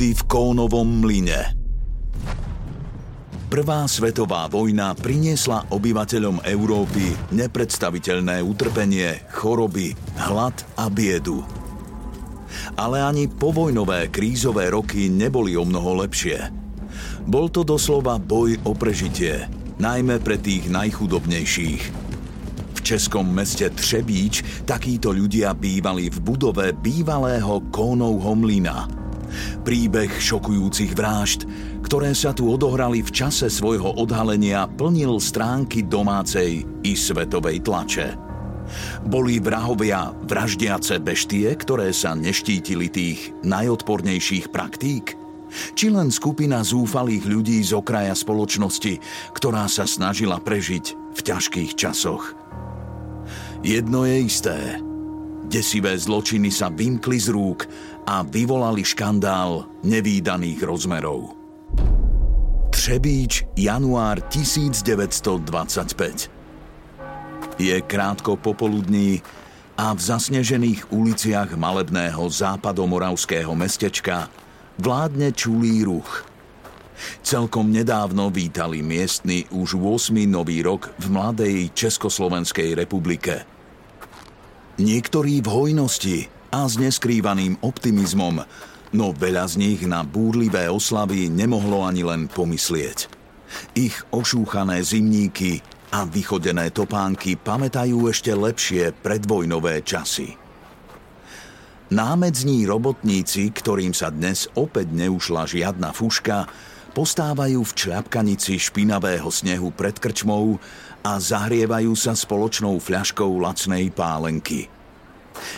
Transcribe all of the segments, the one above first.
Vraždy v Kónovom mlyne Prvá svetová vojna priniesla obyvateľom Európy nepredstaviteľné utrpenie, choroby, hlad a biedu. Ale ani povojnové krízové roky neboli o mnoho lepšie. Bol to doslova boj o prežitie, najmä pre tých najchudobnejších. V českom meste Třebíč takíto ľudia bývali v budove bývalého Kónovho mlyna – Príbeh šokujúcich vražd, ktoré sa tu odohrali v čase svojho odhalenia, plnil stránky domácej i svetovej tlače. Boli vrahovia vraždiace beštie, ktoré sa neštítili tých najodpornejších praktík? Či len skupina zúfalých ľudí z okraja spoločnosti, ktorá sa snažila prežiť v ťažkých časoch? Jedno je isté. Desivé zločiny sa vymkli z rúk a vyvolali škandál nevýdaných rozmerov. Třebíč, január 1925. Je krátko popoludní a v zasnežených uliciach malebného západomoravského mestečka vládne čulý ruch. Celkom nedávno vítali miestny už 8. nový rok v mladej Československej republike. Niektorí v hojnosti a s neskrývaným optimizmom, no veľa z nich na búrlivé oslavy nemohlo ani len pomyslieť. Ich ošúchané zimníky a vychodené topánky pamätajú ešte lepšie predvojnové časy. Námedzní robotníci, ktorým sa dnes opäť neušla žiadna fuška, postávajú v čľapkanici špinavého snehu pred krčmou a zahrievajú sa spoločnou fľaškou lacnej pálenky –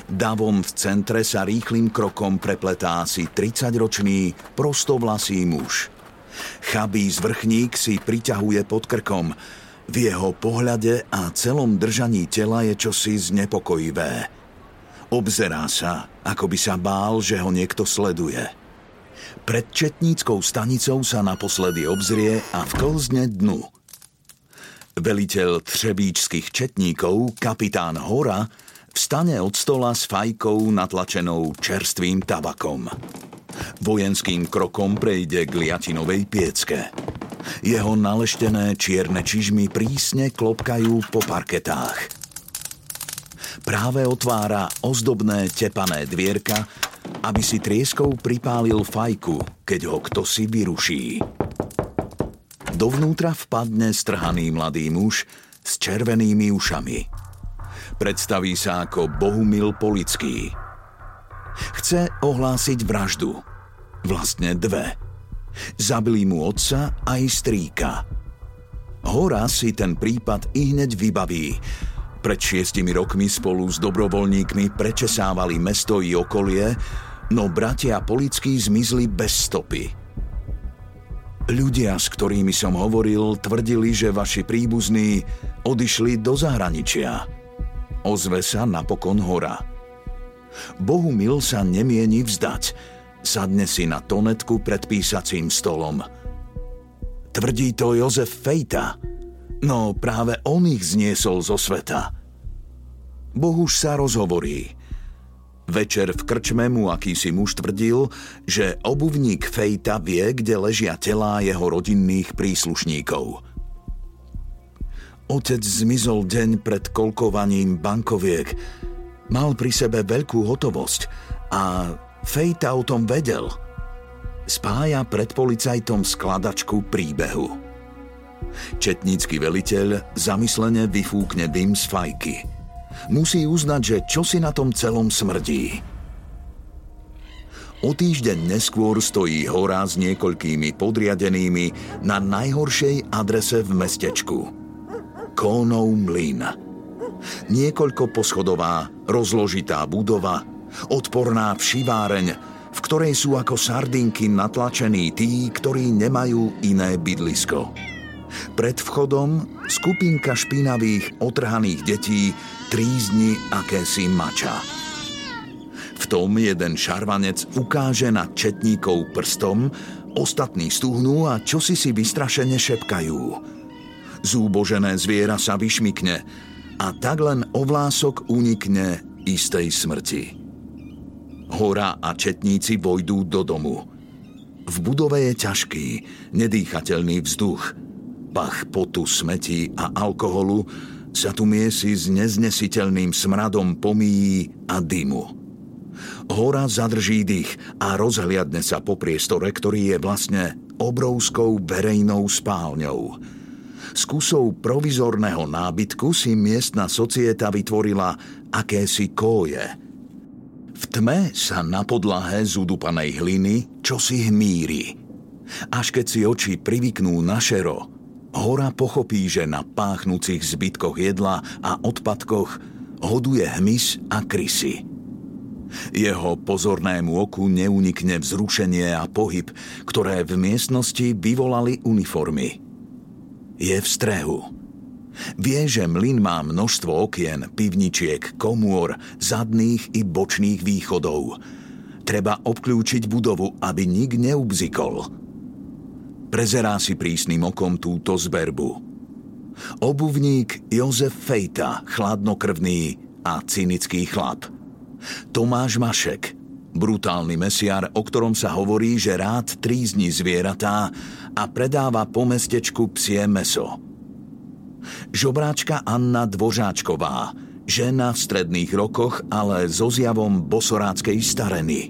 Davom v centre sa rýchlým krokom prepletá asi 30-ročný prostovlasý muž. Chabý zvrchník si priťahuje pod krkom. V jeho pohľade a celom držaní tela je čosi znepokojivé. Obzerá sa, ako by sa bál, že ho niekto sleduje. Pred četníckou stanicou sa naposledy obzrie a vklzne dnu. Veliteľ třebíčských četníkov, kapitán Hora, Vstane od stola s fajkou natlačenou čerstvým tabakom. Vojenským krokom prejde k liatinovej piecke. Jeho naleštené čierne čižmy prísne klopkajú po parketách. Práve otvára ozdobné tepané dvierka, aby si trieskou pripálil fajku, keď ho kto si vyruší. Dovnútra vpadne strhaný mladý muž s červenými ušami. Predstaví sa ako Bohumil Polický. Chce ohlásiť vraždu. Vlastne dve. Zabili mu otca aj strýka. Hora si ten prípad i hneď vybaví. Pred šiestimi rokmi spolu s dobrovoľníkmi prečesávali mesto i okolie, no bratia Polický zmizli bez stopy. Ľudia, s ktorými som hovoril, tvrdili, že vaši príbuzní odišli do zahraničia. Ozve sa napokon hora. Bohumil sa nemieni vzdať. Sadne si na tonetku pred písacím stolom. Tvrdí to Jozef Fejta. No práve on ich zniesol zo sveta. Bohuž sa rozhovorí. Večer v krčme mu akýsi muž tvrdil, že obuvník Fejta vie, kde ležia telá jeho rodinných príslušníkov – Otec zmizol deň pred kolkovaním bankoviek. Mal pri sebe veľkú hotovosť a Fejta o tom vedel. Spája pred policajtom skladačku príbehu. Četnícky veliteľ zamyslene vyfúkne dym z fajky. Musí uznať, že čo si na tom celom smrdí. O týždeň neskôr stojí hora s niekoľkými podriadenými na najhoršej adrese v mestečku. Kónov mlyn. Niekoľko poschodová, rozložitá budova, odporná všiváreň, v ktorej sú ako sardinky natlačení tí, ktorí nemajú iné bydlisko. Pred vchodom skupinka špinavých, otrhaných detí trízni akési mača. V tom jeden šarvanec ukáže na četníkov prstom, ostatní stúhnú a čosi si vystrašene šepkajú. Zúbožené zviera sa vyšmikne a tak len ovlások unikne istej smrti. Hora a četníci vojdú do domu. V budove je ťažký, nedýchateľný vzduch. Pach potu, smeti a alkoholu sa tu miesi s neznesiteľným smradom pomíjí a dymu. Hora zadrží dých a rozhliadne sa po priestore, ktorý je vlastne obrovskou verejnou spálňou. Z kusov provizorného nábytku si miestna societa vytvorila akési kóje. V tme sa na podlahe z udupanej hliny čosi hmíri. Až keď si oči privyknú na šero, hora pochopí, že na páchnúcich zbytkoch jedla a odpadkoch hoduje hmyz a krysy. Jeho pozornému oku neunikne vzrušenie a pohyb, ktoré v miestnosti vyvolali uniformy. Je v strehu. Vie, že mlyn má množstvo okien, pivničiek, komôr, zadných i bočných východov. Treba obklúčiť budovu, aby nik neubzikol. Prezerá si prísnym okom túto zberbu. Obuvník Jozef Fejta, chladnokrvný a cynický chlap – Tomáš Mašek, brutálny mesiar, o ktorom sa hovorí, že rád trízni zvieratá a predáva po mestečku psie meso. Žobráčka Anna Dvožáčková, žena v stredných rokoch, ale so zjavom bosoráckej stareny.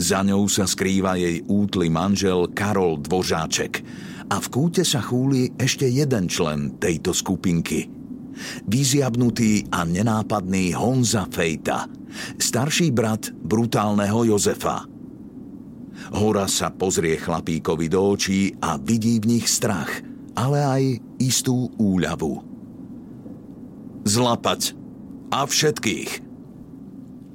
Za ňou sa skrýva jej útly manžel Karol Dvožáček a v kúte sa chúli ešte jeden člen tejto skupinky – Vyziabnutý a nenápadný Honza Fejta, starší brat brutálneho Jozefa. Hora sa pozrie chlapíkovi do očí a vidí v nich strach, ale aj istú úľavu. Zlapať a všetkých.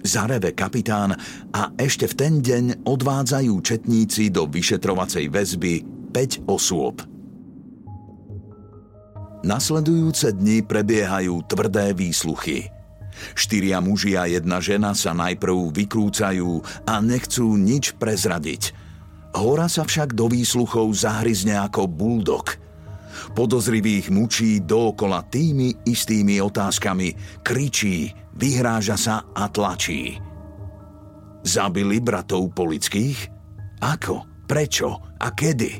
Zareve kapitán a ešte v ten deň odvádzajú četníci do vyšetrovacej väzby 5 osôb. Nasledujúce dni prebiehajú tvrdé výsluchy. Štyria muži a jedna žena sa najprv vykrúcajú a nechcú nič prezradiť. Hora sa však do výsluchov zahryzne ako buldok. Podozrivých mučí dookola tými istými otázkami, kričí, vyhráža sa a tlačí. Zabili bratov Polických? Ako? Prečo? A kedy?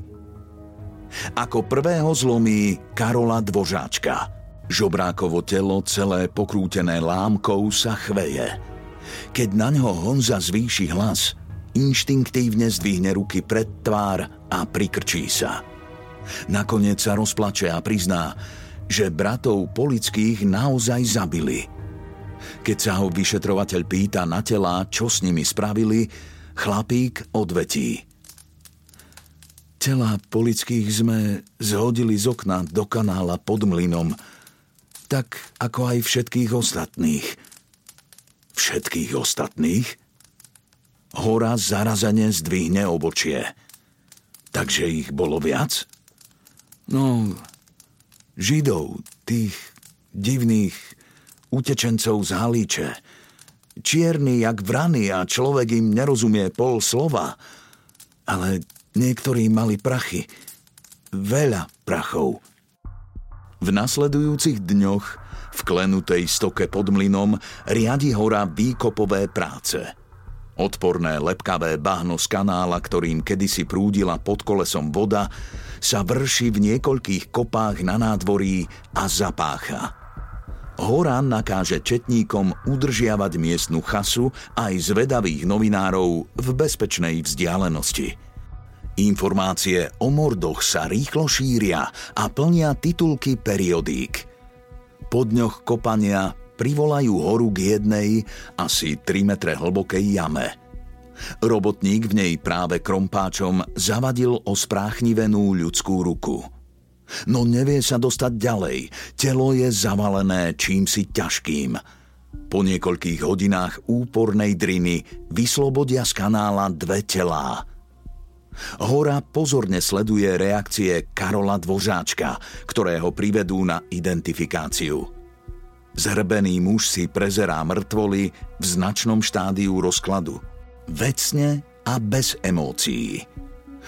Ako prvého zlomí Karola Dvožáčka. Žobrákovo telo, celé pokrútené lámkou, sa chveje. Keď na ňo Honza zvýši hlas, inštinktívne zdvihne ruky pred tvár a prikrčí sa. Nakoniec sa rozplače a prizná, že bratov Polických naozaj zabili. Keď sa ho vyšetrovateľ pýta na telá, čo s nimi spravili, chlapík odvetí. Tela polických sme zhodili z okna do kanála pod mlynom, tak ako aj všetkých ostatných. Všetkých ostatných? Hora zarazene zdvihne obočie. Takže ich bolo viac? No, židov, tých divných utečencov z Halíče. Čierny jak vrany a človek im nerozumie pol slova. Ale Niektorí mali prachy. Veľa prachov. V nasledujúcich dňoch v klenutej stoke pod mlynom riadi hora výkopové práce. Odporné lepkavé bahno z kanála, ktorým kedysi prúdila pod kolesom voda, sa vrši v niekoľkých kopách na nádvorí a zapácha. Horán nakáže četníkom udržiavať miestnu chasu aj zvedavých novinárov v bezpečnej vzdialenosti. Informácie o mordoch sa rýchlo šíria a plnia titulky periodík. Po dňoch kopania privolajú horu k jednej, asi 3 metre hlbokej jame. Robotník v nej práve krompáčom zavadil o spráchnivenú ľudskú ruku. No nevie sa dostať ďalej, telo je zavalené čímsi ťažkým. Po niekoľkých hodinách úpornej driny vyslobodia z kanála dve telá – Hora pozorne sleduje reakcie Karola Dvořáčka, ktorého privedú na identifikáciu. Zhrbený muž si prezerá mŕtvoly v značnom štádiu rozkladu. Vecne a bez emócií.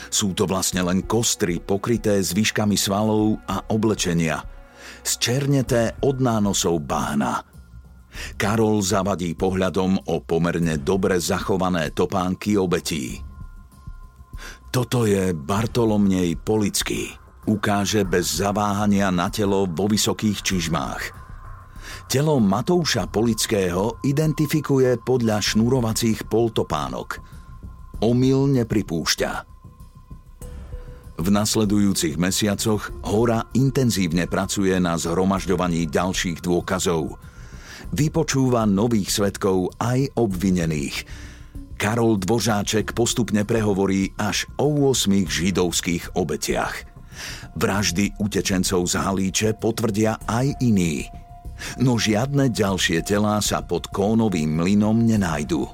Sú to vlastne len kostry pokryté zvyškami svalov a oblečenia. Zčerneté od nánosov bána. Karol zavadí pohľadom o pomerne dobre zachované topánky obetí. Toto je Bartolomnej Polický. Ukáže bez zaváhania na telo vo vysokých čižmách. Telo Matouša Polického identifikuje podľa šnurovacích poltopánok. Omyl nepripúšťa. V nasledujúcich mesiacoch Hora intenzívne pracuje na zhromažďovaní ďalších dôkazov. Vypočúva nových svetkov aj obvinených – Karol Dvožáček postupne prehovorí až o 8 židovských obetiach. Vraždy utečencov z Halíče potvrdia aj iní. No žiadne ďalšie telá sa pod kónovým mlynom nenájdu.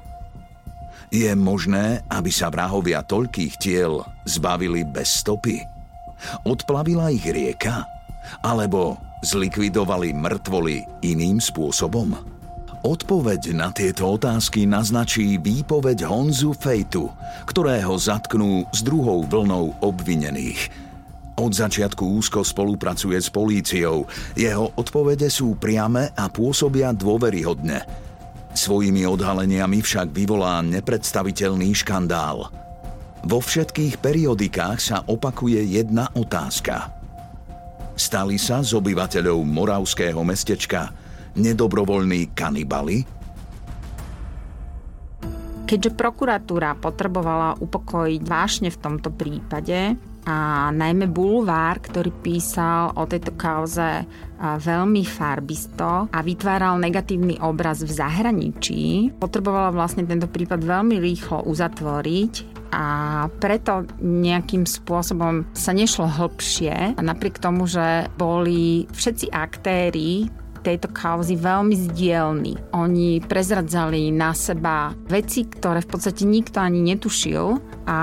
Je možné, aby sa vrahovia toľkých tiel zbavili bez stopy? Odplavila ich rieka? Alebo zlikvidovali mŕtvoly iným spôsobom? Odpoveď na tieto otázky naznačí výpoveď Honzu Fejtu, ktorého zatknú s druhou vlnou obvinených. Od začiatku úzko spolupracuje s políciou. Jeho odpovede sú priame a pôsobia dôveryhodne. Svojimi odhaleniami však vyvolá nepredstaviteľný škandál. Vo všetkých periodikách sa opakuje jedna otázka. Stali sa z obyvateľov moravského mestečka – nedobrovoľní kanibali? Keďže prokuratúra potrebovala upokojiť vášne v tomto prípade, a najmä bulvár, ktorý písal o tejto kauze veľmi farbisto a vytváral negatívny obraz v zahraničí, potrebovala vlastne tento prípad veľmi rýchlo uzatvoriť a preto nejakým spôsobom sa nešlo hlbšie. A napriek tomu, že boli všetci aktéri tejto kauzy veľmi zdielni. Oni prezradzali na seba veci, ktoré v podstate nikto ani netušil a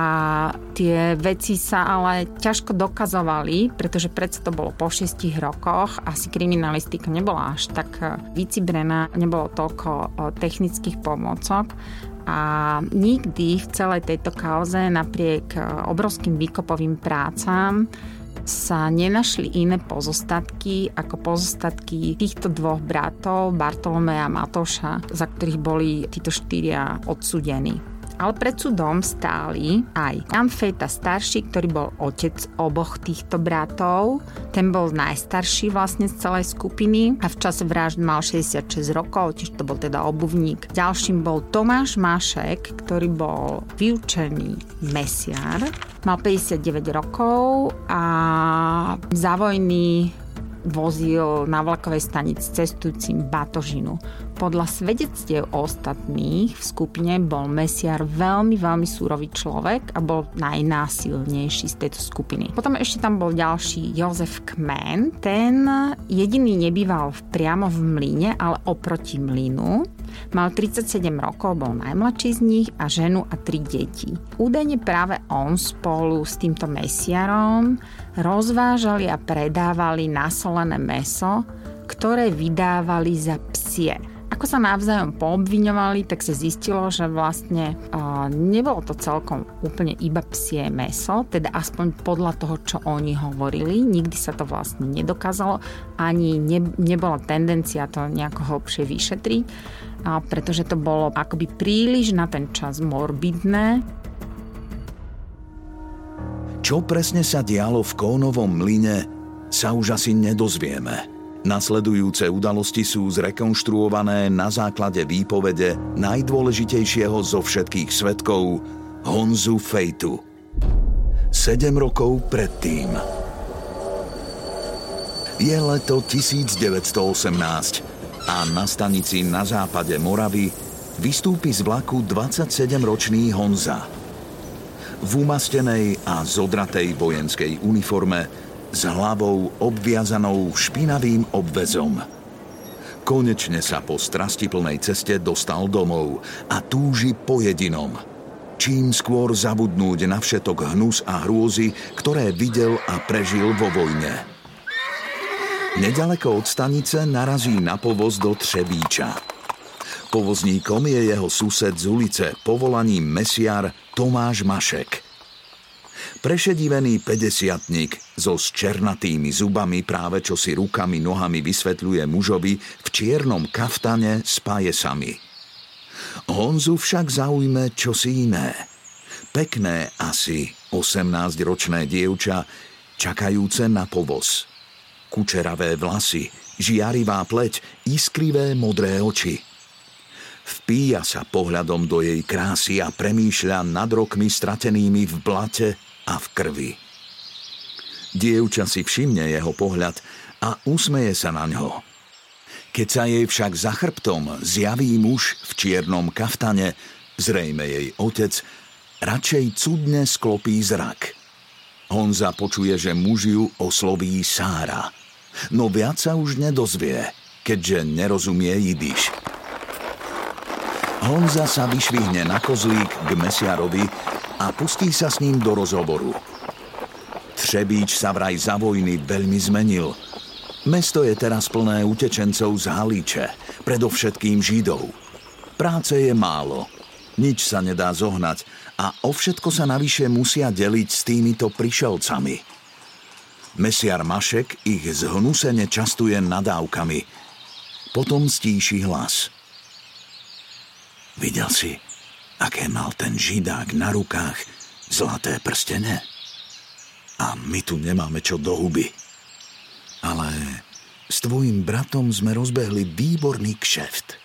tie veci sa ale ťažko dokazovali, pretože predsa to bolo po šiestich rokoch, asi kriminalistika nebola až tak vycibrená, nebolo toľko technických pomôcok a nikdy v celej tejto kauze napriek obrovským výkopovým prácam sa nenašli iné pozostatky ako pozostatky týchto dvoch bratov, Bartolomeja a Matoša, za ktorých boli títo štyria odsudení. Ale pred súdom stáli aj Jan Fejta starší, ktorý bol otec oboch týchto bratov. Ten bol najstarší vlastne z celej skupiny a v čase vražd mal 66 rokov, tiež to bol teda obuvník. Ďalším bol Tomáš Mašek, ktorý bol vyučený mesiar. Mal 59 rokov a za vojny vozil na vlakovej stanici cestujúcim batožinu. Podľa svedectiev ostatných v skupine bol Mesiar veľmi, veľmi súrový človek a bol najnásilnejší z tejto skupiny. Potom ešte tam bol ďalší Jozef Kmen. Ten jediný nebýval priamo v mlyne, ale oproti mlynu. Mal 37 rokov, bol najmladší z nich a ženu a tri deti. Údajne práve on spolu s týmto mesiarom rozvážali a predávali nasolené meso, ktoré vydávali za psie. Ako sa navzájom poobviňovali, tak sa zistilo, že vlastne uh, nebolo to celkom úplne iba psie meso, teda aspoň podľa toho, čo oni hovorili. Nikdy sa to vlastne nedokázalo, ani ne, nebola tendencia to nejako hlbšie vyšetriť, uh, pretože to bolo akoby príliš na ten čas morbidné. Čo presne sa dialo v Kónovom mlyne, sa už asi nedozvieme – Nasledujúce udalosti sú zrekonštruované na základe výpovede najdôležitejšieho zo všetkých svetkov, Honzu Fejtu. Sedem rokov predtým. Je leto 1918 a na stanici na západe Moravy vystúpi z vlaku 27-ročný Honza. V umastenej a zodratej vojenskej uniforme s hlavou obviazanou špinavým obvezom. Konečne sa po strastiplnej ceste dostal domov a túži po jedinom. Čím skôr zabudnúť na všetok hnus a hrôzy, ktoré videl a prežil vo vojne. Nedaleko od stanice narazí na povoz do Třebíča. Povozníkom je jeho sused z ulice povolaním mesiar Tomáš Mašek – Prešedivený 50 so černatými zubami práve čo si rukami nohami vysvetľuje mužovi v čiernom kaftane s pajesami. Honzu však zaujme čosi iné. Pekné asi 18-ročné dievča, čakajúce na povoz. Kučeravé vlasy, žiarivá pleť, iskrivé modré oči – Vpíja sa pohľadom do jej krásy a premýšľa nad rokmi stratenými v blate a v krvi. Dievča si všimne jeho pohľad a usmeje sa na ňo. Keď sa jej však za chrbtom zjaví muž v čiernom kaftane, zrejme jej otec, radšej cudne sklopí zrak. Honza počuje, že muž ju osloví Sára. No viac sa už nedozvie, keďže nerozumie jidiš. Honza sa vyšvihne na kozlík k mesiarovi a pustí sa s ním do rozhovoru. Třebíč sa vraj za vojny veľmi zmenil. Mesto je teraz plné utečencov z Halíče, predovšetkým Židov. Práce je málo, nič sa nedá zohnať a o všetko sa navyše musia deliť s týmito prišelcami. Mesiar Mašek ich zhnusene častuje nadávkami. Potom stíši hlas. Videl si, aké mal ten židák na rukách zlaté prstene. A my tu nemáme čo do huby. Ale s tvojim bratom sme rozbehli výborný kšeft.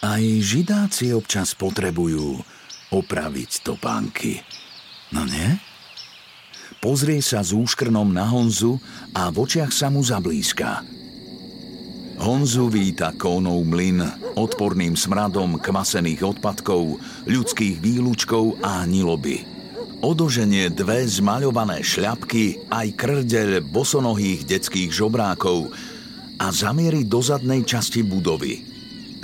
Aj židáci občas potrebujú opraviť topánky. No nie? Pozrie sa s úškrnom na Honzu a v očiach sa mu zablízka. Honzu víta kónov mlyn odporným smradom kvasených odpadkov, ľudských výlučkov a niloby. Odoženie dve zmaľované šľapky aj krdeľ bosonohých detských žobrákov a zamieri do zadnej časti budovy.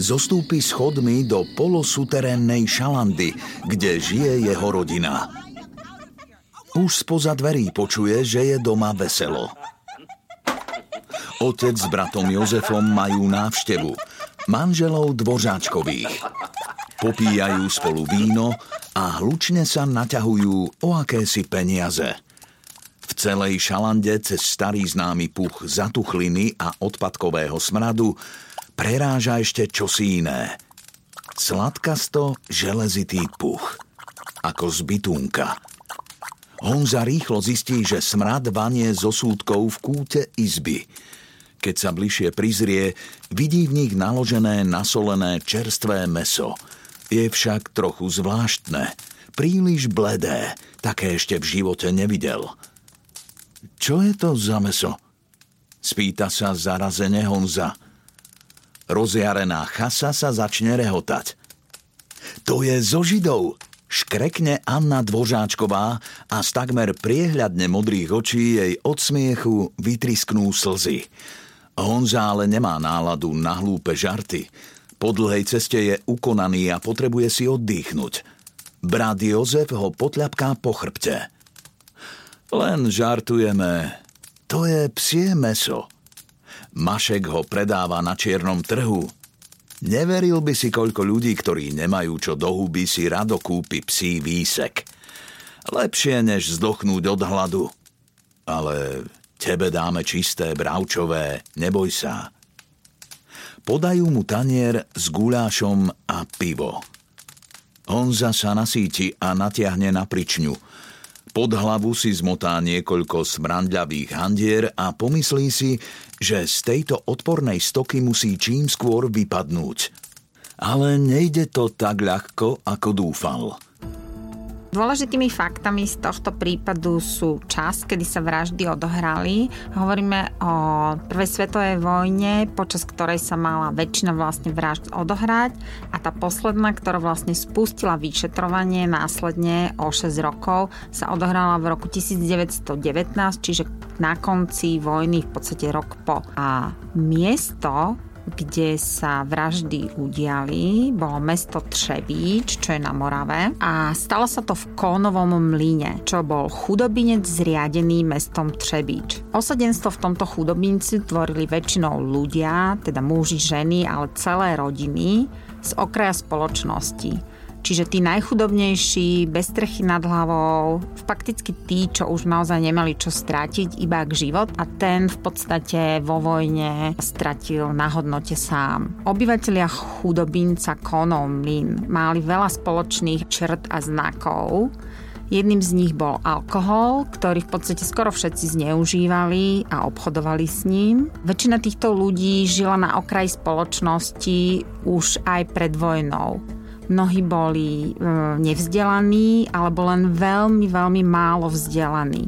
Zostúpi schodmi do polosuterénnej šalandy, kde žije jeho rodina. Už spoza dverí počuje, že je doma veselo. Otec s bratom Jozefom majú návštevu. Manželov dvořáčkových. Popíjajú spolu víno a hlučne sa naťahujú o akési peniaze. V celej šalande cez starý známy puch zatuchliny a odpadkového smradu preráža ešte čosi iné. Sladkasto železitý puch. Ako z bytúnka. Honza rýchlo zistí, že smrad vanie zo súdkov v kúte izby – keď sa bližšie prizrie, vidí v nich naložené nasolené čerstvé meso. Je však trochu zvláštne. Príliš bledé, také ešte v živote nevidel. Čo je to za meso? Spýta sa zarazene Honza. Rozjarená chasa sa začne rehotať. To je zo Židov, škrekne Anna Dvožáčková a z takmer priehľadne modrých očí jej od smiechu vytrisknú slzy. Honza ale nemá náladu na hlúpe žarty. Po dlhej ceste je ukonaný a potrebuje si oddychnúť. Brat Jozef ho potľapká po chrbte. Len žartujeme. To je psie meso. Mašek ho predáva na čiernom trhu. Neveril by si, koľko ľudí, ktorí nemajú čo do huby, si rado kúpi psí výsek. Lepšie, než zdochnúť od hladu. Ale tebe dáme čisté, bravčové, neboj sa. Podajú mu tanier s gulášom a pivo. Honza sa nasíti a natiahne na pričňu. Pod hlavu si zmotá niekoľko smrandľavých handier a pomyslí si, že z tejto odpornej stoky musí čím skôr vypadnúť. Ale nejde to tak ľahko, ako dúfal. Dôležitými faktami z tohto prípadu sú čas, kedy sa vraždy odohrali. Hovoríme o Prvej svetovej vojne, počas ktorej sa mala väčšina vlastne vražd odohrať a tá posledná, ktorá vlastne spustila vyšetrovanie následne o 6 rokov, sa odohrala v roku 1919, čiže na konci vojny v podstate rok po. A miesto, kde sa vraždy udiali, bolo mesto Třebíč, čo je na Morave a stalo sa to v Kónovom mlyne, čo bol chudobinec zriadený mestom Třebíč. Osadenstvo v tomto chudobinci tvorili väčšinou ľudia, teda muži, ženy, ale celé rodiny z okraja spoločnosti. Čiže tí najchudobnejší, bez strechy nad hlavou, fakticky tí, čo už naozaj nemali čo strátiť, iba k život a ten v podstate vo vojne stratil na hodnote sám. Obyvatelia chudobinca Konov Mlin mali veľa spoločných črt a znakov, Jedným z nich bol alkohol, ktorý v podstate skoro všetci zneužívali a obchodovali s ním. Väčšina týchto ľudí žila na okraji spoločnosti už aj pred vojnou. Mnohí boli e, nevzdelaní alebo len veľmi, veľmi málo vzdelaní.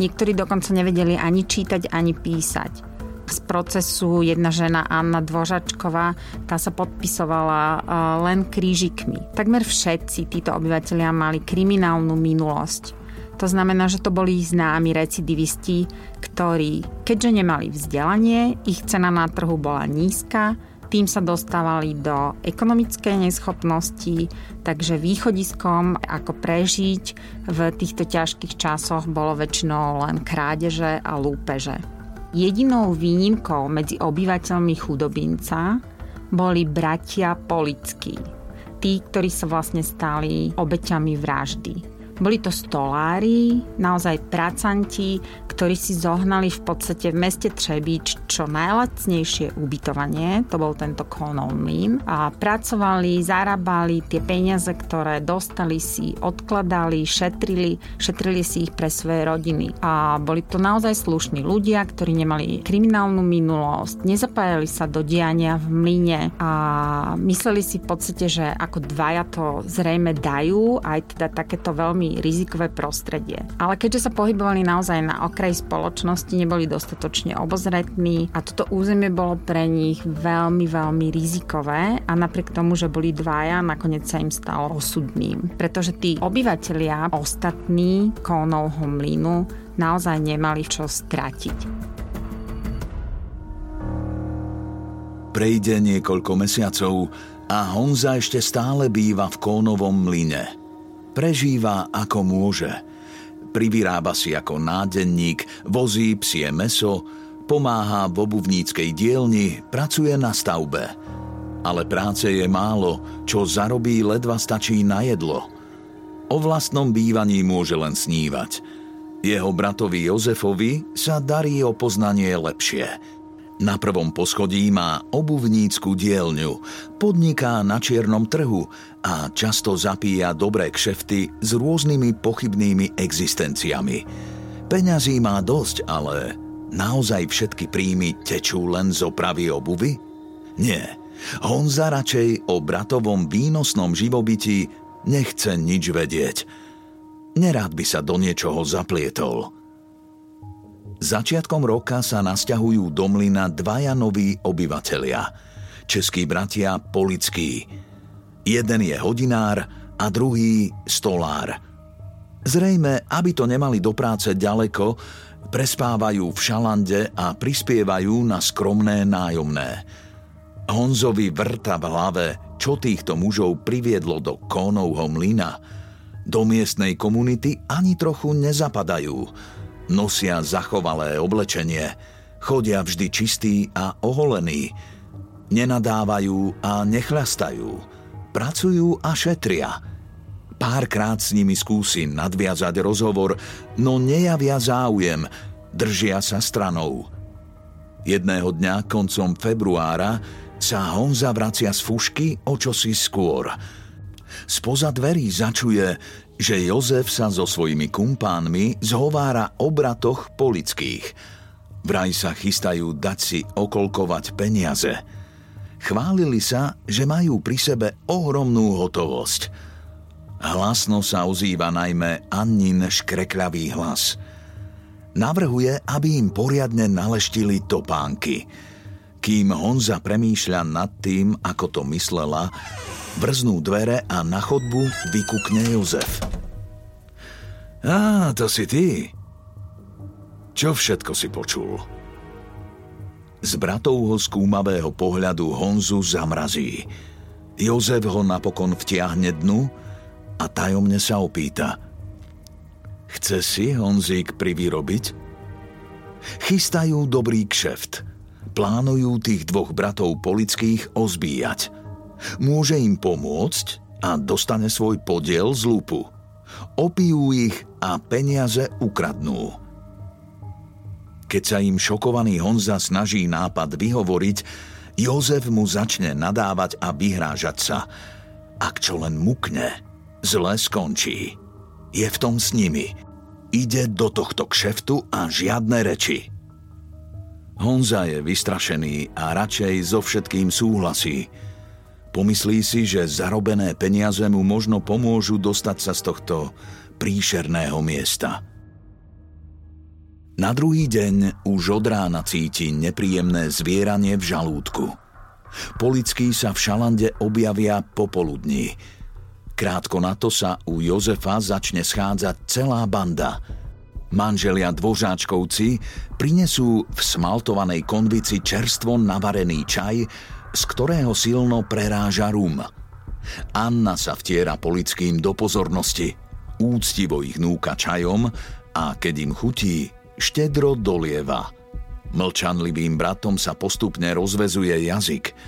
Niektorí dokonca nevedeli ani čítať, ani písať. Z procesu jedna žena Anna Dvožačková, tá sa podpisovala e, len krížikmi. Takmer všetci títo obyvateľia mali kriminálnu minulosť. To znamená, že to boli známi recidivisti, ktorí, keďže nemali vzdelanie, ich cena na trhu bola nízka, tým sa dostávali do ekonomickej neschopnosti, takže východiskom, ako prežiť v týchto ťažkých časoch, bolo väčšinou len krádeže a lúpeže. Jedinou výnimkou medzi obyvateľmi chudobinca boli bratia Polickí, tí, ktorí sa vlastne stali obeťami vraždy. Boli to stolári, naozaj pracanti, ktorí si zohnali v podstate v meste Třebíč čo najlacnejšie ubytovanie, to bol tento Konov mlyn, a pracovali, zarábali tie peniaze, ktoré dostali si, odkladali, šetrili, šetrili si ich pre svoje rodiny. A boli to naozaj slušní ľudia, ktorí nemali kriminálnu minulosť, nezapájali sa do diania v mlyne a mysleli si v podstate, že ako dvaja to zrejme dajú, aj teda takéto veľmi rizikové prostredie. Ale keďže sa pohybovali naozaj na okraji spoločnosti, neboli dostatočne obozretní a toto územie bolo pre nich veľmi, veľmi rizikové a napriek tomu, že boli dvaja, nakoniec sa im stalo osudným. Pretože tí obyvateľia ostatní Kónovho mlynu naozaj nemali čo stratiť. Prejde niekoľko mesiacov a Honza ešte stále býva v Kónovom mlyne. Prežíva ako môže. Privyrába si ako nádenník, vozí psie meso, pomáha v obuvníckej dielni, pracuje na stavbe. Ale práce je málo, čo zarobí ledva stačí na jedlo. O vlastnom bývaní môže len snívať. Jeho bratovi Jozefovi sa darí o poznanie lepšie – na prvom poschodí má obuvnícku dielňu, podniká na čiernom trhu a často zapíja dobré kšefty s rôznymi pochybnými existenciami. Peňazí má dosť, ale naozaj všetky príjmy tečú len z opravy obuvy? Nie. Honza radšej o bratovom výnosnom živobyti nechce nič vedieť. Nerád by sa do niečoho zaplietol – Začiatkom roka sa nasťahujú do mlyna dvaja noví obyvatelia. Českí bratia Polickí. Jeden je hodinár a druhý stolár. Zrejme, aby to nemali do práce ďaleko, prespávajú v šalande a prispievajú na skromné nájomné. Honzovi vrta v hlave, čo týchto mužov priviedlo do Kónovho mlyna. Do miestnej komunity ani trochu nezapadajú – Nosia zachovalé oblečenie, chodia vždy čistí a oholení. Nenadávajú a nechlastajú. Pracujú a šetria. Párkrát s nimi skúsim nadviazať rozhovor, no nejavia záujem, držia sa stranou. Jedného dňa koncom februára sa Honza vracia z fušky o čosi skôr. Spoza dverí začuje, že Jozef sa so svojimi kumpánmi zhovára o bratoch polických. Vraj sa chystajú dať si okolkovať peniaze. Chválili sa, že majú pri sebe ohromnú hotovosť. Hlasno sa ozýva najmä Annin škrekľavý hlas. Navrhuje, aby im poriadne naleštili topánky – kým Honza premýšľa nad tým, ako to myslela, vrznú dvere a na chodbu vykukne Jozef. Á, to si ty. Čo všetko si počul? Z bratovho skúmavého pohľadu Honzu zamrazí. Jozef ho napokon vtiahne dnu a tajomne sa opýta. Chce si Honzík privyrobiť? Chystajú dobrý kšeft – plánujú tých dvoch bratov polických ozbíjať. Môže im pomôcť a dostane svoj podiel z lupu. Opijú ich a peniaze ukradnú. Keď sa im šokovaný Honza snaží nápad vyhovoriť, Jozef mu začne nadávať a vyhrážať sa. Ak čo len mukne, zle skončí. Je v tom s nimi. Ide do tohto kšeftu a žiadne reči. Honza je vystrašený a radšej so všetkým súhlasí. Pomyslí si, že zarobené peniaze mu možno pomôžu dostať sa z tohto príšerného miesta. Na druhý deň už od rána cíti nepríjemné zvieranie v žalúdku. Polickí sa v Šalande objavia popoludní. Krátko na to sa u Jozefa začne schádzať celá banda – Manželia Dvožáčkovci prinesú v smaltovanej konvici čerstvo navarený čaj, z ktorého silno preráža rum. Anna sa vtiera polickým do pozornosti, úctivo ich núka čajom a keď im chutí, štedro dolieva. Mlčanlivým bratom sa postupne rozvezuje jazyk –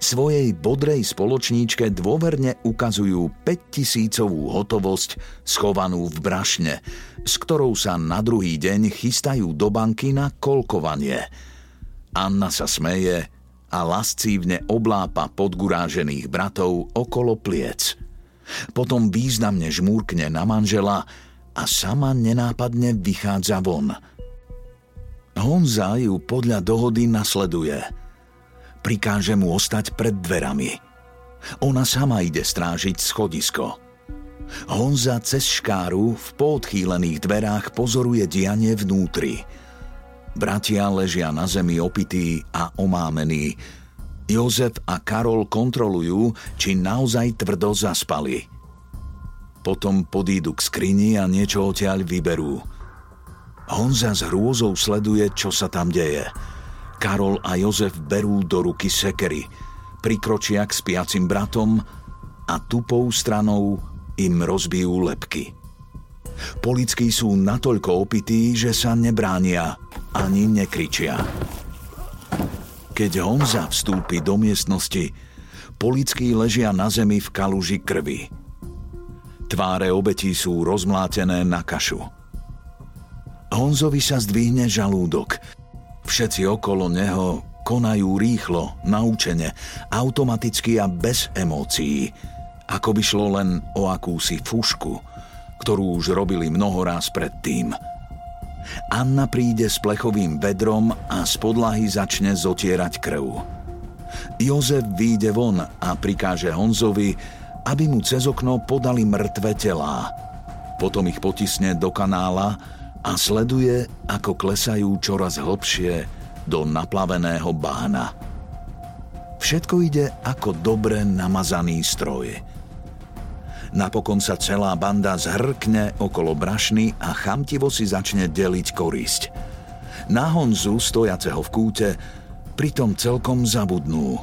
svojej bodrej spoločníčke dôverne ukazujú 5000 hotovosť schovanú v brašne, s ktorou sa na druhý deň chystajú do banky na kolkovanie. Anna sa smeje a lascívne oblápa podgurážených bratov okolo pliec. Potom významne žmúrkne na manžela a sama nenápadne vychádza von. Honza ju podľa dohody nasleduje – prikáže mu ostať pred dverami. Ona sama ide strážiť schodisko. Honza cez škáru v poodchýlených dverách pozoruje dianie vnútri. Bratia ležia na zemi opití a omámení. Jozef a Karol kontrolujú, či naozaj tvrdo zaspali. Potom podídu k skrini a niečo odtiaľ vyberú. Honza s hrôzou sleduje, čo sa tam deje – Karol a Jozef berú do ruky sekery, prikročia k spiacim bratom a tupou stranou im rozbijú lepky. Polickí sú natoľko opití, že sa nebránia ani nekričia. Keď Honza vstúpi do miestnosti, polickí ležia na zemi v kaluži krvi. Tváre obetí sú rozmlátené na kašu. Honzovi sa zdvihne žalúdok, Všetci okolo neho konajú rýchlo, naučene, automaticky a bez emócií, ako by šlo len o akúsi fušku, ktorú už robili mnoho raz predtým. Anna príde s plechovým vedrom a z podlahy začne zotierať krv. Jozef výjde von a prikáže Honzovi, aby mu cez okno podali mŕtve telá. Potom ich potisne do kanála a sleduje, ako klesajú čoraz hlbšie do naplaveného bána. Všetko ide ako dobre namazaný stroj. Napokon sa celá banda zhrkne okolo brašny a chamtivo si začne deliť korisť. Na Honzu, stojaceho v kúte, pritom celkom zabudnú.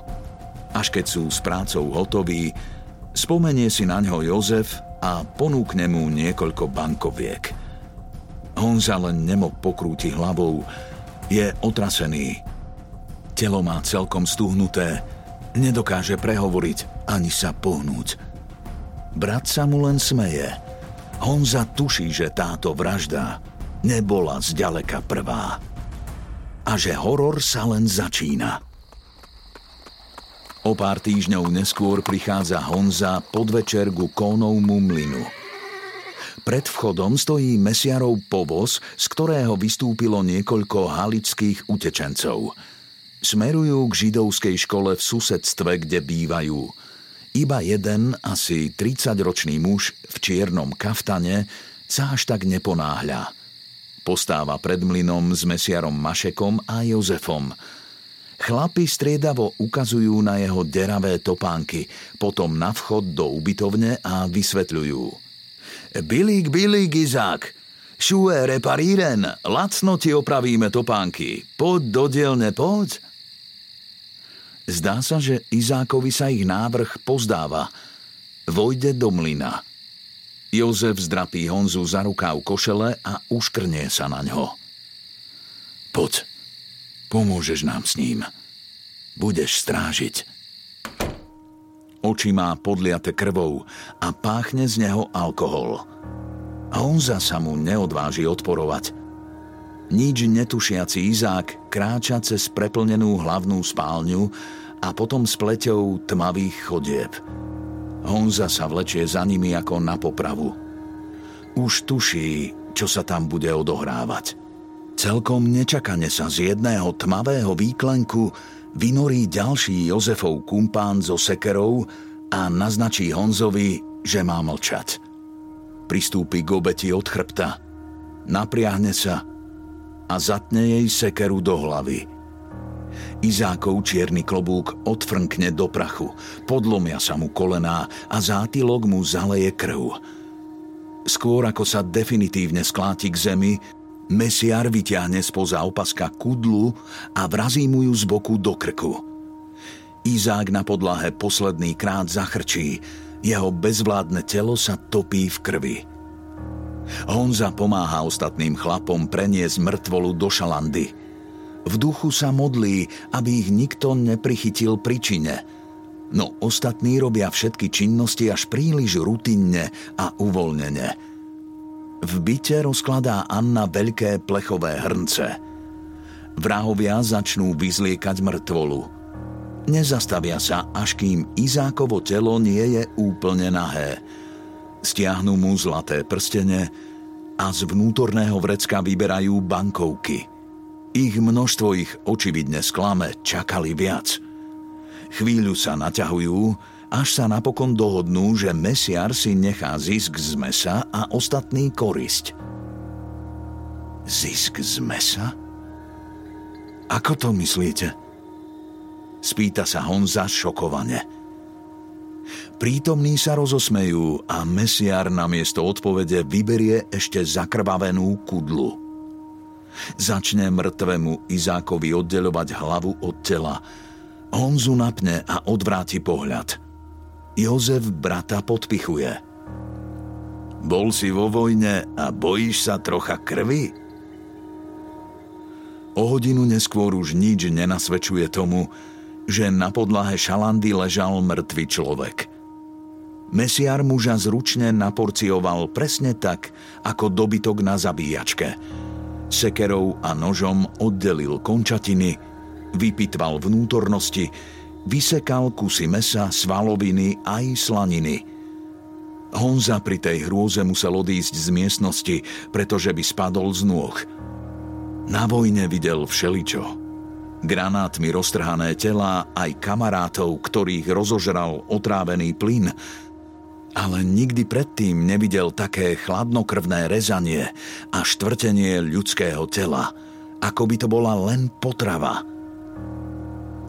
Až keď sú s prácou hotoví, spomenie si na ňo Jozef a ponúkne mu niekoľko bankoviek – Honza len nemok pokrúti hlavou. Je otrasený. Telo má celkom stuhnuté Nedokáže prehovoriť ani sa pohnúť. Brat sa mu len smeje. Honza tuší, že táto vražda nebola zďaleka prvá. A že horor sa len začína. O pár týždňov neskôr prichádza Honza podvečer ku Kónovmu mlynu. Pred vchodom stojí mesiarov povoz, z ktorého vystúpilo niekoľko halických utečencov. Smerujú k židovskej škole v susedstve, kde bývajú – iba jeden, asi 30-ročný muž v čiernom kaftane sa až tak neponáhľa. Postáva pred mlynom s mesiarom Mašekom a Jozefom. Chlapi striedavo ukazujú na jeho deravé topánky, potom na vchod do ubytovne a vysvetľujú. Bilík, bilík, Izák, šue reparíren, lacno ti opravíme topánky. Poď do dielne, poď. Zdá sa, že Izákovi sa ich návrh pozdáva. Vojde do mlyna. Jozef zdrapí Honzu za rukáv košele a uškrnie sa na ňo. Poď, pomôžeš nám s ním. Budeš strážiť. Oči má podliate krvou a páchne z neho alkohol. Honza sa mu neodváži odporovať. Nič netušiaci Izák kráča cez preplnenú hlavnú spálňu a potom s pleťou tmavých chodieb. Honza sa vlečie za nimi ako na popravu. Už tuší, čo sa tam bude odohrávať. Celkom nečakane sa z jedného tmavého výklenku vynorí ďalší Jozefov kumpán so sekerou a naznačí Honzovi, že má mlčať. Pristúpi k obeti od chrbta, napriahne sa a zatne jej sekeru do hlavy. Izákov čierny klobúk odfrnkne do prachu, podlomia sa mu kolená a zátylok mu zaleje krv. Skôr ako sa definitívne skláti k zemi, mesiar vyťahne spoza opaska kudlu a vrazí mu ju z boku do krku. Izák na podlahe posledný krát zachrčí, jeho bezvládne telo sa topí v krvi. Honza pomáha ostatným chlapom preniesť mŕtvolu do šalandy. V duchu sa modlí, aby ich nikto neprichytil príčine. No ostatní robia všetky činnosti až príliš rutinne a uvoľnene. V byte rozkladá Anna veľké plechové hrnce. Vrahovia začnú vyzliekať mŕtvolu. Nezastavia sa, až kým Izákovo telo nie je úplne nahé – Stiahnu mu zlaté prstene a z vnútorného vrecka vyberajú bankovky. Ich množstvo ich očividne sklame, čakali viac. Chvíľu sa naťahujú, až sa napokon dohodnú, že mesiar si nechá zisk z mesa a ostatný korisť. Zisk z mesa? Ako to myslíte? Spýta sa Honza šokovane. Prítomní sa rozosmejú a mesiar namiesto odpovede vyberie ešte zakrvavenú kudlu. Začne mŕtvemu Izákovi oddelovať hlavu od tela. Honzu napne a odvráti pohľad. Jozef brata podpichuje. Bol si vo vojne a bojíš sa trocha krvi? O hodinu neskôr už nič nenasvedčuje tomu, že na podlahe šalandy ležal mŕtvy človek. Mesiar muža zručne naporcioval presne tak, ako dobytok na zabíjačke. Sekerou a nožom oddelil končatiny, vypitval vnútornosti, vysekal kusy mesa, svaloviny aj slaniny. Honza pri tej hrôze musel odísť z miestnosti, pretože by spadol z nôh. Na vojne videl všeličo granátmi roztrhané tela aj kamarátov, ktorých rozožral otrávený plyn, ale nikdy predtým nevidel také chladnokrvné rezanie a štvrtenie ľudského tela, ako by to bola len potrava.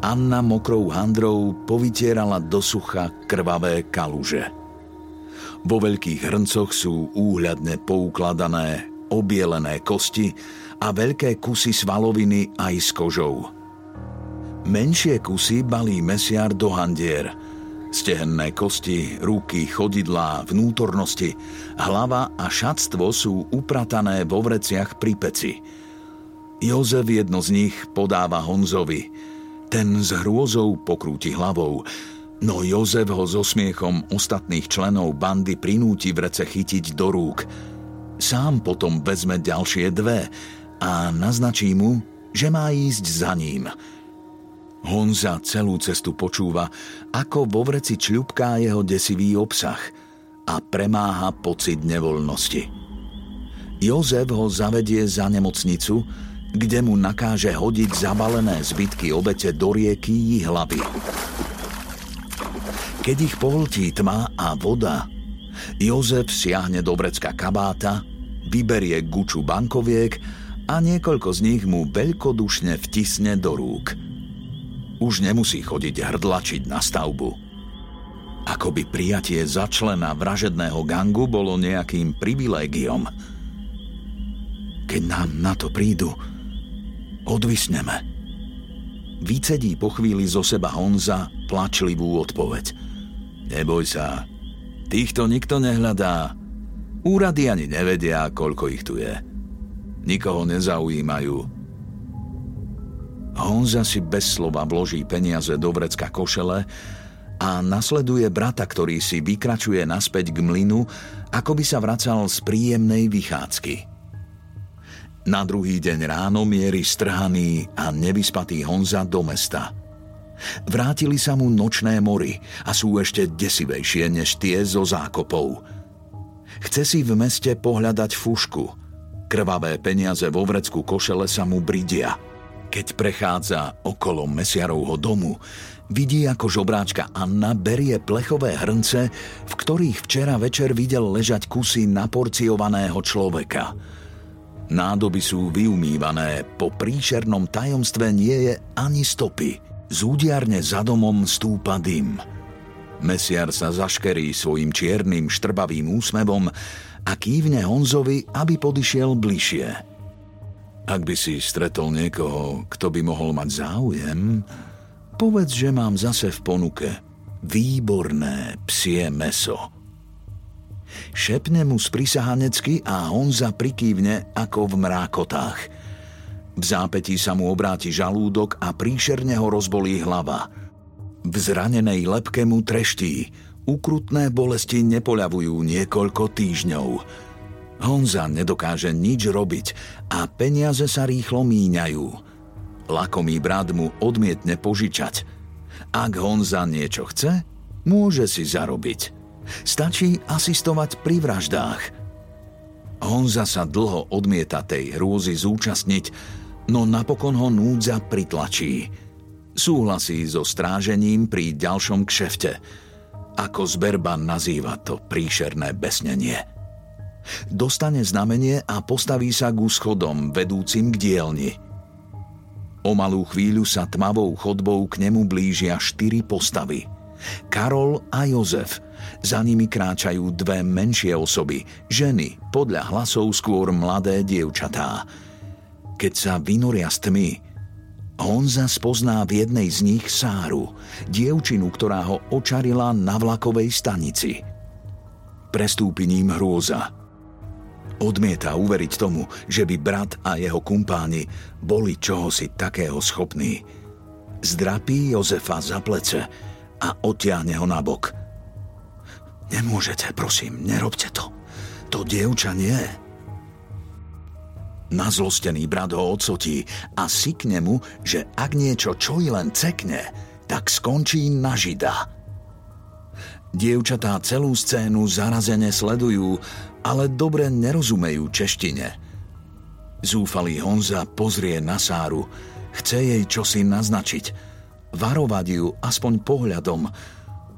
Anna mokrou handrou povytierala do sucha krvavé kaluže. Vo veľkých hrncoch sú úhľadne poukladané obielené kosti a veľké kusy svaloviny aj s kožou – Menšie kusy balí mesiar do handier. Stehenné kosti, ruky, chodidlá, vnútornosti, hlava a šatstvo sú upratané vo vreciach pri peci. Jozef jedno z nich podáva Honzovi. Ten s hrôzou pokrúti hlavou, no Jozef ho so smiechom ostatných členov bandy prinúti vrece chytiť do rúk. Sám potom vezme ďalšie dve a naznačí mu, že má ísť za ním. Honza celú cestu počúva, ako vo vreci čľupká jeho desivý obsah a premáha pocit nevoľnosti. Jozef ho zavedie za nemocnicu, kde mu nakáže hodiť zabalené zbytky obete do rieky hlavy. Keď ich pohltí tma a voda, Jozef siahne do vrecka kabáta, vyberie guču bankoviek a niekoľko z nich mu veľkodušne vtisne do rúk. Už nemusí chodiť hrdlačiť na stavbu. Ako by prijatie za člena vražedného gangu bolo nejakým privilégiom. Keď nám na to prídu, Odvisneme. Vycedí po chvíli zo seba Honza plačlivú odpoveď. Neboj sa, týchto nikto nehľadá. Úrady ani nevedia, koľko ich tu je. Nikoho nezaujímajú. Honza si bez slova vloží peniaze do vrecka košele a nasleduje brata, ktorý si vykračuje naspäť k mlynu, ako by sa vracal z príjemnej vychádzky. Na druhý deň ráno mierí strhaný a nevyspatý Honza do mesta. Vrátili sa mu nočné mory a sú ešte desivejšie než tie zo zákopov. Chce si v meste pohľadať fušku. Krvavé peniaze vo vrecku košele sa mu bridia. Keď prechádza okolo mesiarovho domu, vidí, ako žobráčka Anna berie plechové hrnce, v ktorých včera večer videl ležať kusy naporciovaného človeka – Nádoby sú vyumývané, po príšernom tajomstve nie je ani stopy. Z údiarne za domom stúpa dym. Mesiar sa zaškerí svojim čiernym štrbavým úsmevom a kývne Honzovi, aby podišiel bližšie. Ak by si stretol niekoho, kto by mohol mať záujem, povedz, že mám zase v ponuke výborné psie meso. Šepne mu sprisahanecky a Honza prikývne ako v mrákotách. V zápetí sa mu obráti žalúdok a príšerne ho rozbolí hlava. V zranenej lepke mu treští. Ukrutné bolesti nepoľavujú niekoľko týždňov. Honza nedokáže nič robiť a peniaze sa rýchlo míňajú. Lakomý brat mu odmietne požičať. Ak Honza niečo chce, môže si zarobiť – Stačí asistovať pri vraždách. Honza sa dlho odmieta tej hrôzy zúčastniť, no napokon ho núdza pritlačí. Súhlasí so strážením pri ďalšom kšefte. Ako zberba nazýva to príšerné besnenie. Dostane znamenie a postaví sa k schodom vedúcim k dielni. O malú chvíľu sa tmavou chodbou k nemu blížia štyri postavy. Karol a Jozef – za nimi kráčajú dve menšie osoby, ženy, podľa hlasov skôr mladé dievčatá. Keď sa vynoria z tmy, Honza spozná v jednej z nich Sáru, dievčinu, ktorá ho očarila na vlakovej stanici. Prestúpi ním hrôza. Odmieta uveriť tomu, že by brat a jeho kumpáni boli čohosi takého schopní. Zdrapí Jozefa za plece a odtiahne ho na bok – Nemôžete, prosím, nerobte to. To dievča nie. Nazlostený brat ho odsotí a sykne mu, že ak niečo čo i len cekne, tak skončí na žida. Dievčatá celú scénu zarazene sledujú, ale dobre nerozumejú češtine. Zúfalý Honza pozrie na Sáru, chce jej čosi naznačiť, varovať ju aspoň pohľadom,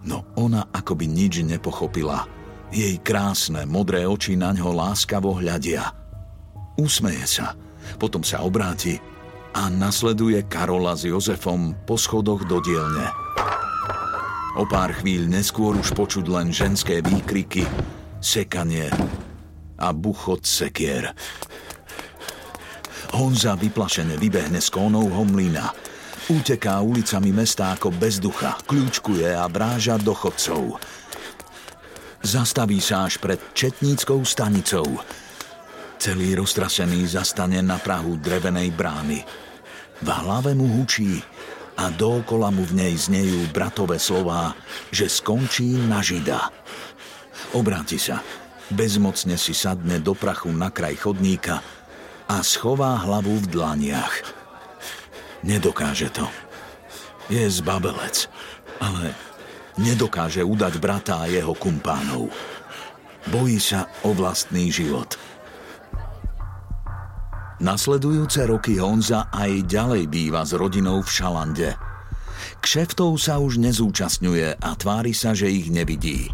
no ona akoby nič nepochopila. Jej krásne, modré oči na ňo láskavo hľadia. Usmeje sa, potom sa obráti a nasleduje Karola s Jozefom po schodoch do dielne. O pár chvíľ neskôr už počuť len ženské výkriky, sekanie a buchot sekier. Honza vyplašene vybehne z kónovho mlyna – Uteká ulicami mesta ako bez ducha, kľúčkuje a bráža do chodcov. Zastaví sa až pred Četníckou stanicou. Celý roztrasený zastane na prahu drevenej brány. V hlave mu hučí a dookola mu v nej znejú bratové slová, že skončí na žida. Obráti sa, bezmocne si sadne do prachu na kraj chodníka a schová hlavu v dlaniach. Nedokáže to. Je zbabelec, ale nedokáže udať brata a jeho kumpánov. Bojí sa o vlastný život. Nasledujúce roky Honza aj ďalej býva s rodinou v Šalande. Kšeftov sa už nezúčastňuje a tvári sa, že ich nevidí.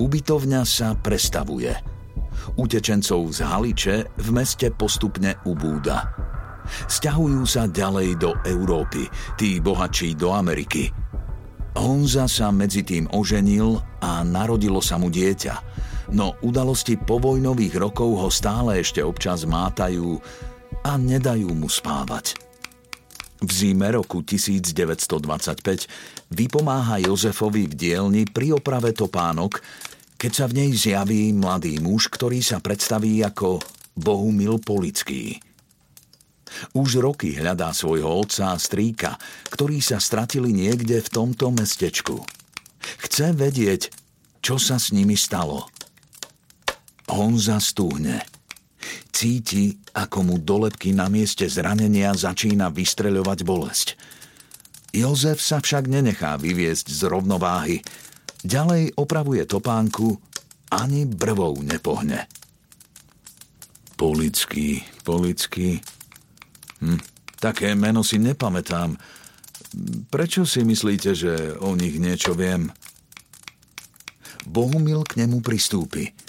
Ubytovňa sa prestavuje. Utečencov z Haliče v meste postupne ubúda. Sťahujú sa ďalej do Európy, tí bohatší do Ameriky. Honza sa medzi tým oženil a narodilo sa mu dieťa – no udalosti povojnových rokov ho stále ešte občas mátajú a nedajú mu spávať. V zime roku 1925 vypomáha Jozefovi v dielni pri oprave topánok, keď sa v nej zjaví mladý muž, ktorý sa predstaví ako Bohumil Polický. Už roky hľadá svojho otca a strýka, ktorí sa stratili niekde v tomto mestečku. Chce vedieť, čo sa s nimi stalo. Honza stúhne. Cíti, ako mu dolepky na mieste zranenia začína vystreľovať bolesť. Jozef sa však nenechá vyviesť z rovnováhy. Ďalej opravuje topánku, ani brvou nepohne. Polický, polický. Hm, také meno si nepamätám. Prečo si myslíte, že o nich niečo viem? Bohumil k nemu pristúpi –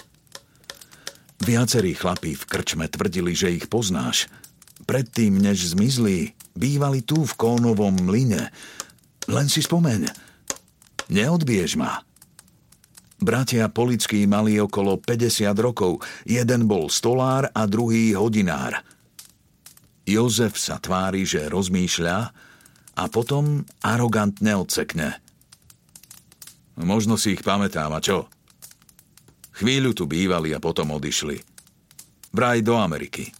Viacerí chlapí v krčme tvrdili, že ich poznáš. Predtým, než zmizli, bývali tu v Kónovom mlyne. Len si spomeň. Neodbiež ma. Bratia Polickí mali okolo 50 rokov. Jeden bol stolár a druhý hodinár. Jozef sa tvári, že rozmýšľa a potom arogantne odsekne. Možno si ich pamätám, a čo? Chvíľu tu bývali a potom odišli. Vraj do Ameriky.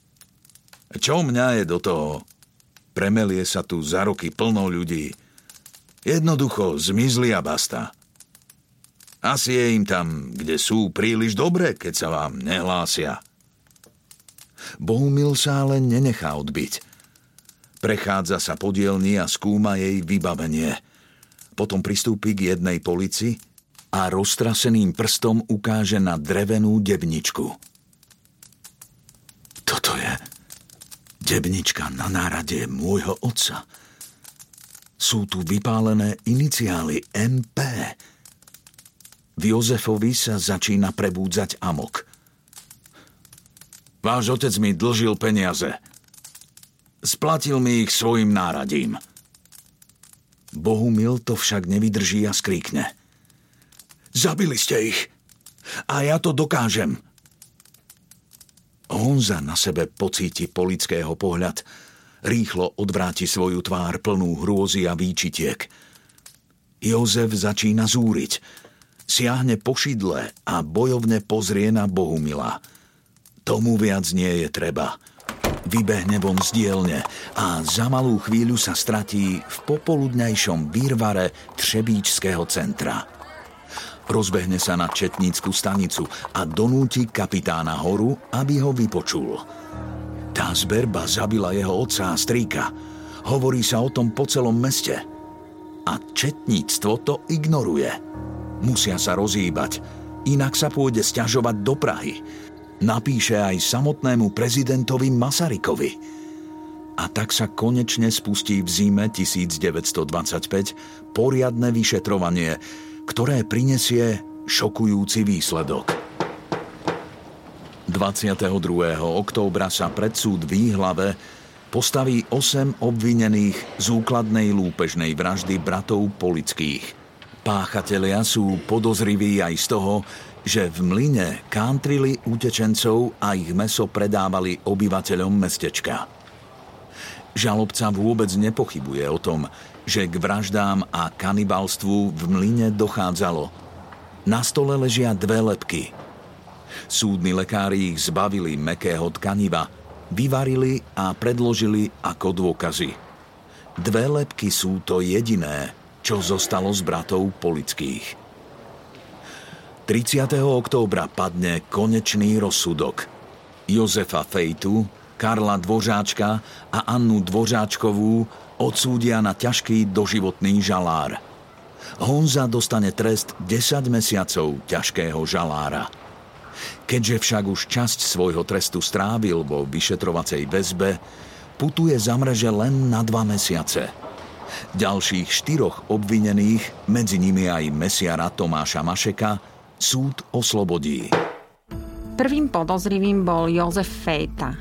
Čo mňa je do toho? Premelie sa tu za roky plno ľudí. Jednoducho zmizli a basta. Asi je im tam, kde sú, príliš dobre, keď sa vám nehlásia. Bohumil sa ale nenechá odbiť. Prechádza sa podielni a skúma jej vybavenie. Potom pristúpi k jednej polici, a roztraseným prstom ukáže na drevenú debničku. Toto je debnička na nárade môjho otca. Sú tu vypálené iniciály MP. V Jozefovi sa začína prebúdzať amok. Váš otec mi dlžil peniaze. Splatil mi ich svojim náradím. Bohumil to však nevydrží a skríkne – Zabili ste ich. A ja to dokážem. Honza na sebe pocíti polického pohľad. Rýchlo odvráti svoju tvár plnú hrôzy a výčitiek. Jozef začína zúriť. Siahne po šidle a bojovne pozrie na Bohumila. Tomu viac nie je treba. Vybehne von z dielne a za malú chvíľu sa stratí v popoludňajšom výrvare Třebíčského centra. Rozbehne sa na Četnícku stanicu a donúti kapitána Horu, aby ho vypočul. Tá zberba zabila jeho otca a strýka. Hovorí sa o tom po celom meste. A Četníctvo to ignoruje. Musia sa rozhýbať, inak sa pôjde stiažovať do Prahy. Napíše aj samotnému prezidentovi Masarykovi. A tak sa konečne spustí v zime 1925 poriadne vyšetrovanie, ktoré prinesie šokujúci výsledok. 22. októbra sa pred súd Výhlave postaví 8 obvinených z úkladnej lúpežnej vraždy bratov Polických. Páchatelia sú podozriví aj z toho, že v mlyne kántrili utečencov a ich meso predávali obyvateľom mestečka. Žalobca vôbec nepochybuje o tom, že k vraždám a kanibalstvu v mlyne dochádzalo. Na stole ležia dve lepky. Súdni lekári ich zbavili mekého tkaniva, vyvarili a predložili ako dôkazy. Dve lepky sú to jediné, čo zostalo z bratov Polických. 30. októbra padne konečný rozsudok. Jozefa Fejtu, Karla Dvořáčka a Annu Dvořáčkovú odsúdia na ťažký doživotný žalár. Honza dostane trest 10 mesiacov ťažkého žalára. Keďže však už časť svojho trestu strávil vo vyšetrovacej väzbe, putuje za mreže len na dva mesiace. Ďalších štyroch obvinených, medzi nimi aj mesiara Tomáša Mašeka, súd oslobodí. Prvým podozrivým bol Jozef Fejta,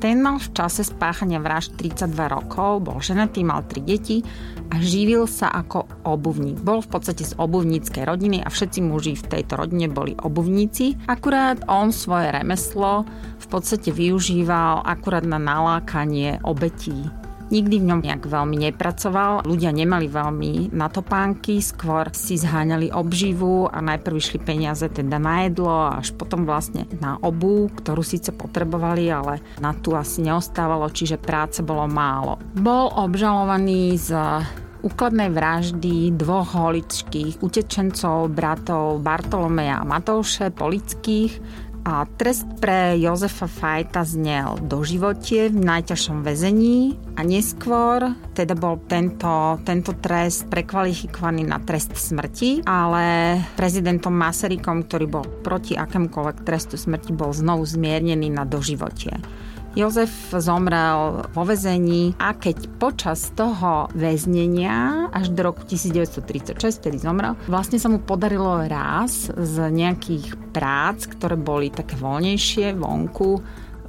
ten mal v čase spáchania vražd 32 rokov, bol ženatý, mal tri deti a živil sa ako obuvník. Bol v podstate z obuvníckej rodiny a všetci muži v tejto rodine boli obuvníci. Akurát on svoje remeslo v podstate využíval akurát na nalákanie obetí Nikdy v ňom nejak veľmi nepracoval, ľudia nemali veľmi na topánky, skôr si zháňali obživu a najprv išli peniaze teda na jedlo až potom vlastne na obu, ktorú síce potrebovali, ale na tu asi neostávalo, čiže práce bolo málo. Bol obžalovaný z úkladnej vraždy dvoch holičkých utečencov, bratov Bartolomeja a Matouše Polických, a trest pre Jozefa Fajta znel doživotie v najťažšom väzení a neskôr teda bol tento, tento trest prekvalifikovaný na trest smrti, ale prezidentom Masarykom, ktorý bol proti akémukoľvek trestu smrti, bol znovu zmiernený na doživotie. Jozef zomrel vo väzení a keď počas toho väznenia až do roku 1936, kedy zomrel, vlastne sa mu podarilo raz z nejakých prác, ktoré boli také voľnejšie vonku,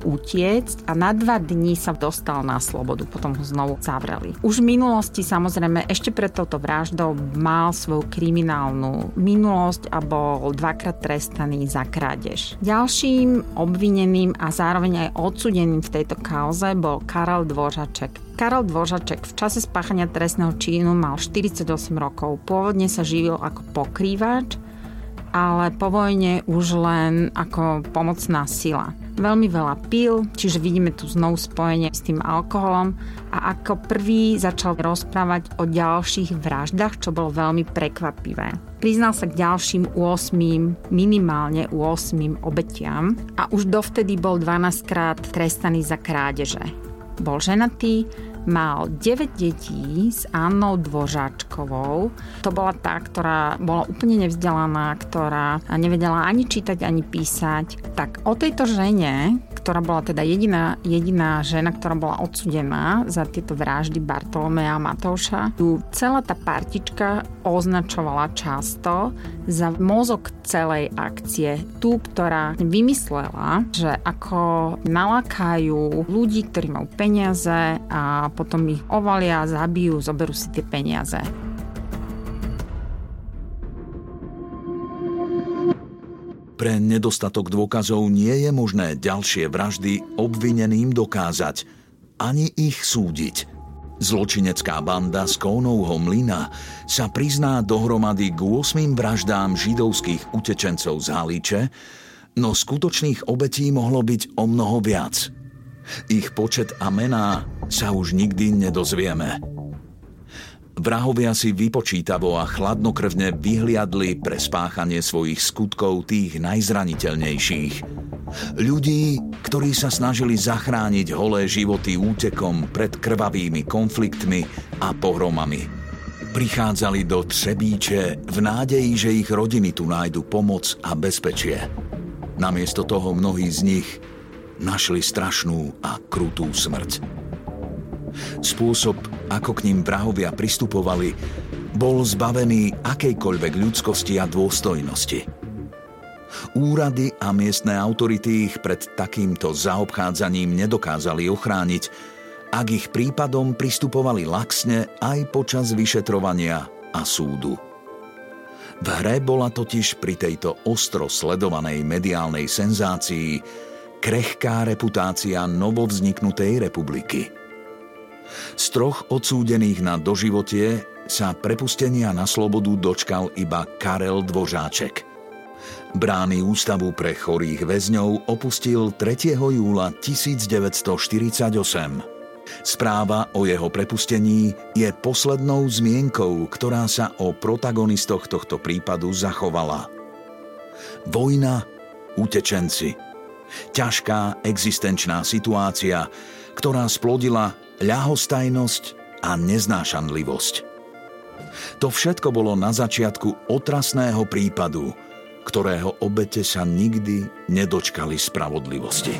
utiecť a na dva dní sa dostal na slobodu, potom ho znovu zavreli. Už v minulosti samozrejme ešte pred touto vraždou mal svoju kriminálnu minulosť a bol dvakrát trestaný za krádež. Ďalším obvineným a zároveň aj odsudeným v tejto kauze bol Karel Dvořaček. Karel Dvořaček v čase spáchania trestného čínu mal 48 rokov. Pôvodne sa živil ako pokrývač, ale po vojne už len ako pomocná sila. Veľmi veľa pil, čiže vidíme tu znovu spojenie s tým alkoholom a ako prvý začal rozprávať o ďalších vraždách, čo bolo veľmi prekvapivé. Priznal sa k ďalším 8, minimálne 8 obetiam a už dovtedy bol 12 krát trestaný za krádeže. Bol ženatý, mal 9 detí s Annou Dvořáčkovou. To bola tá, ktorá bola úplne nevzdelaná, ktorá nevedela ani čítať, ani písať. Tak o tejto žene, ktorá bola teda jediná, jediná žena, ktorá bola odsudená za tieto vraždy Bartolomea a Matouša, tu celá tá partička označovala často za mozog celej akcie. Tú, ktorá vymyslela, že ako nalákajú ľudí, ktorí majú peniaze a potom ich ovalia, zabijú, zoberú si tie peniaze. Pre nedostatok dôkazov nie je možné ďalšie vraždy obvineným dokázať, ani ich súdiť. Zločinecká banda z Kónovho mlyna sa prizná dohromady k 8 vraždám židovských utečencov z Halíče, no skutočných obetí mohlo byť o mnoho viac – ich počet a mená sa už nikdy nedozvieme. Vrahovia si vypočítavo a chladnokrvne vyhliadli pre spáchanie svojich skutkov tých najzraniteľnejších. Ľudí, ktorí sa snažili zachrániť holé životy útekom pred krvavými konfliktmi a pohromami. Prichádzali do Třebíče v nádeji, že ich rodiny tu nájdu pomoc a bezpečie. Namiesto toho mnohí z nich našli strašnú a krutú smrť. Spôsob, ako k ním vrahovia pristupovali, bol zbavený akejkoľvek ľudskosti a dôstojnosti. Úrady a miestne autority ich pred takýmto zaobchádzaním nedokázali ochrániť, ak ich prípadom pristupovali laxne aj počas vyšetrovania a súdu. V hre bola totiž pri tejto ostro sledovanej mediálnej senzácii krehká reputácia novovzniknutej republiky. Z troch odsúdených na doživotie sa prepustenia na slobodu dočkal iba Karel Dvožáček. Brány Ústavu pre chorých väzňov opustil 3. júla 1948. Správa o jeho prepustení je poslednou zmienkou, ktorá sa o protagonistoch tohto prípadu zachovala. Vojna, utečenci. Ťažká existenčná situácia, ktorá splodila ľahostajnosť a neznášanlivosť. To všetko bolo na začiatku otrasného prípadu, ktorého obete sa nikdy nedočkali spravodlivosti.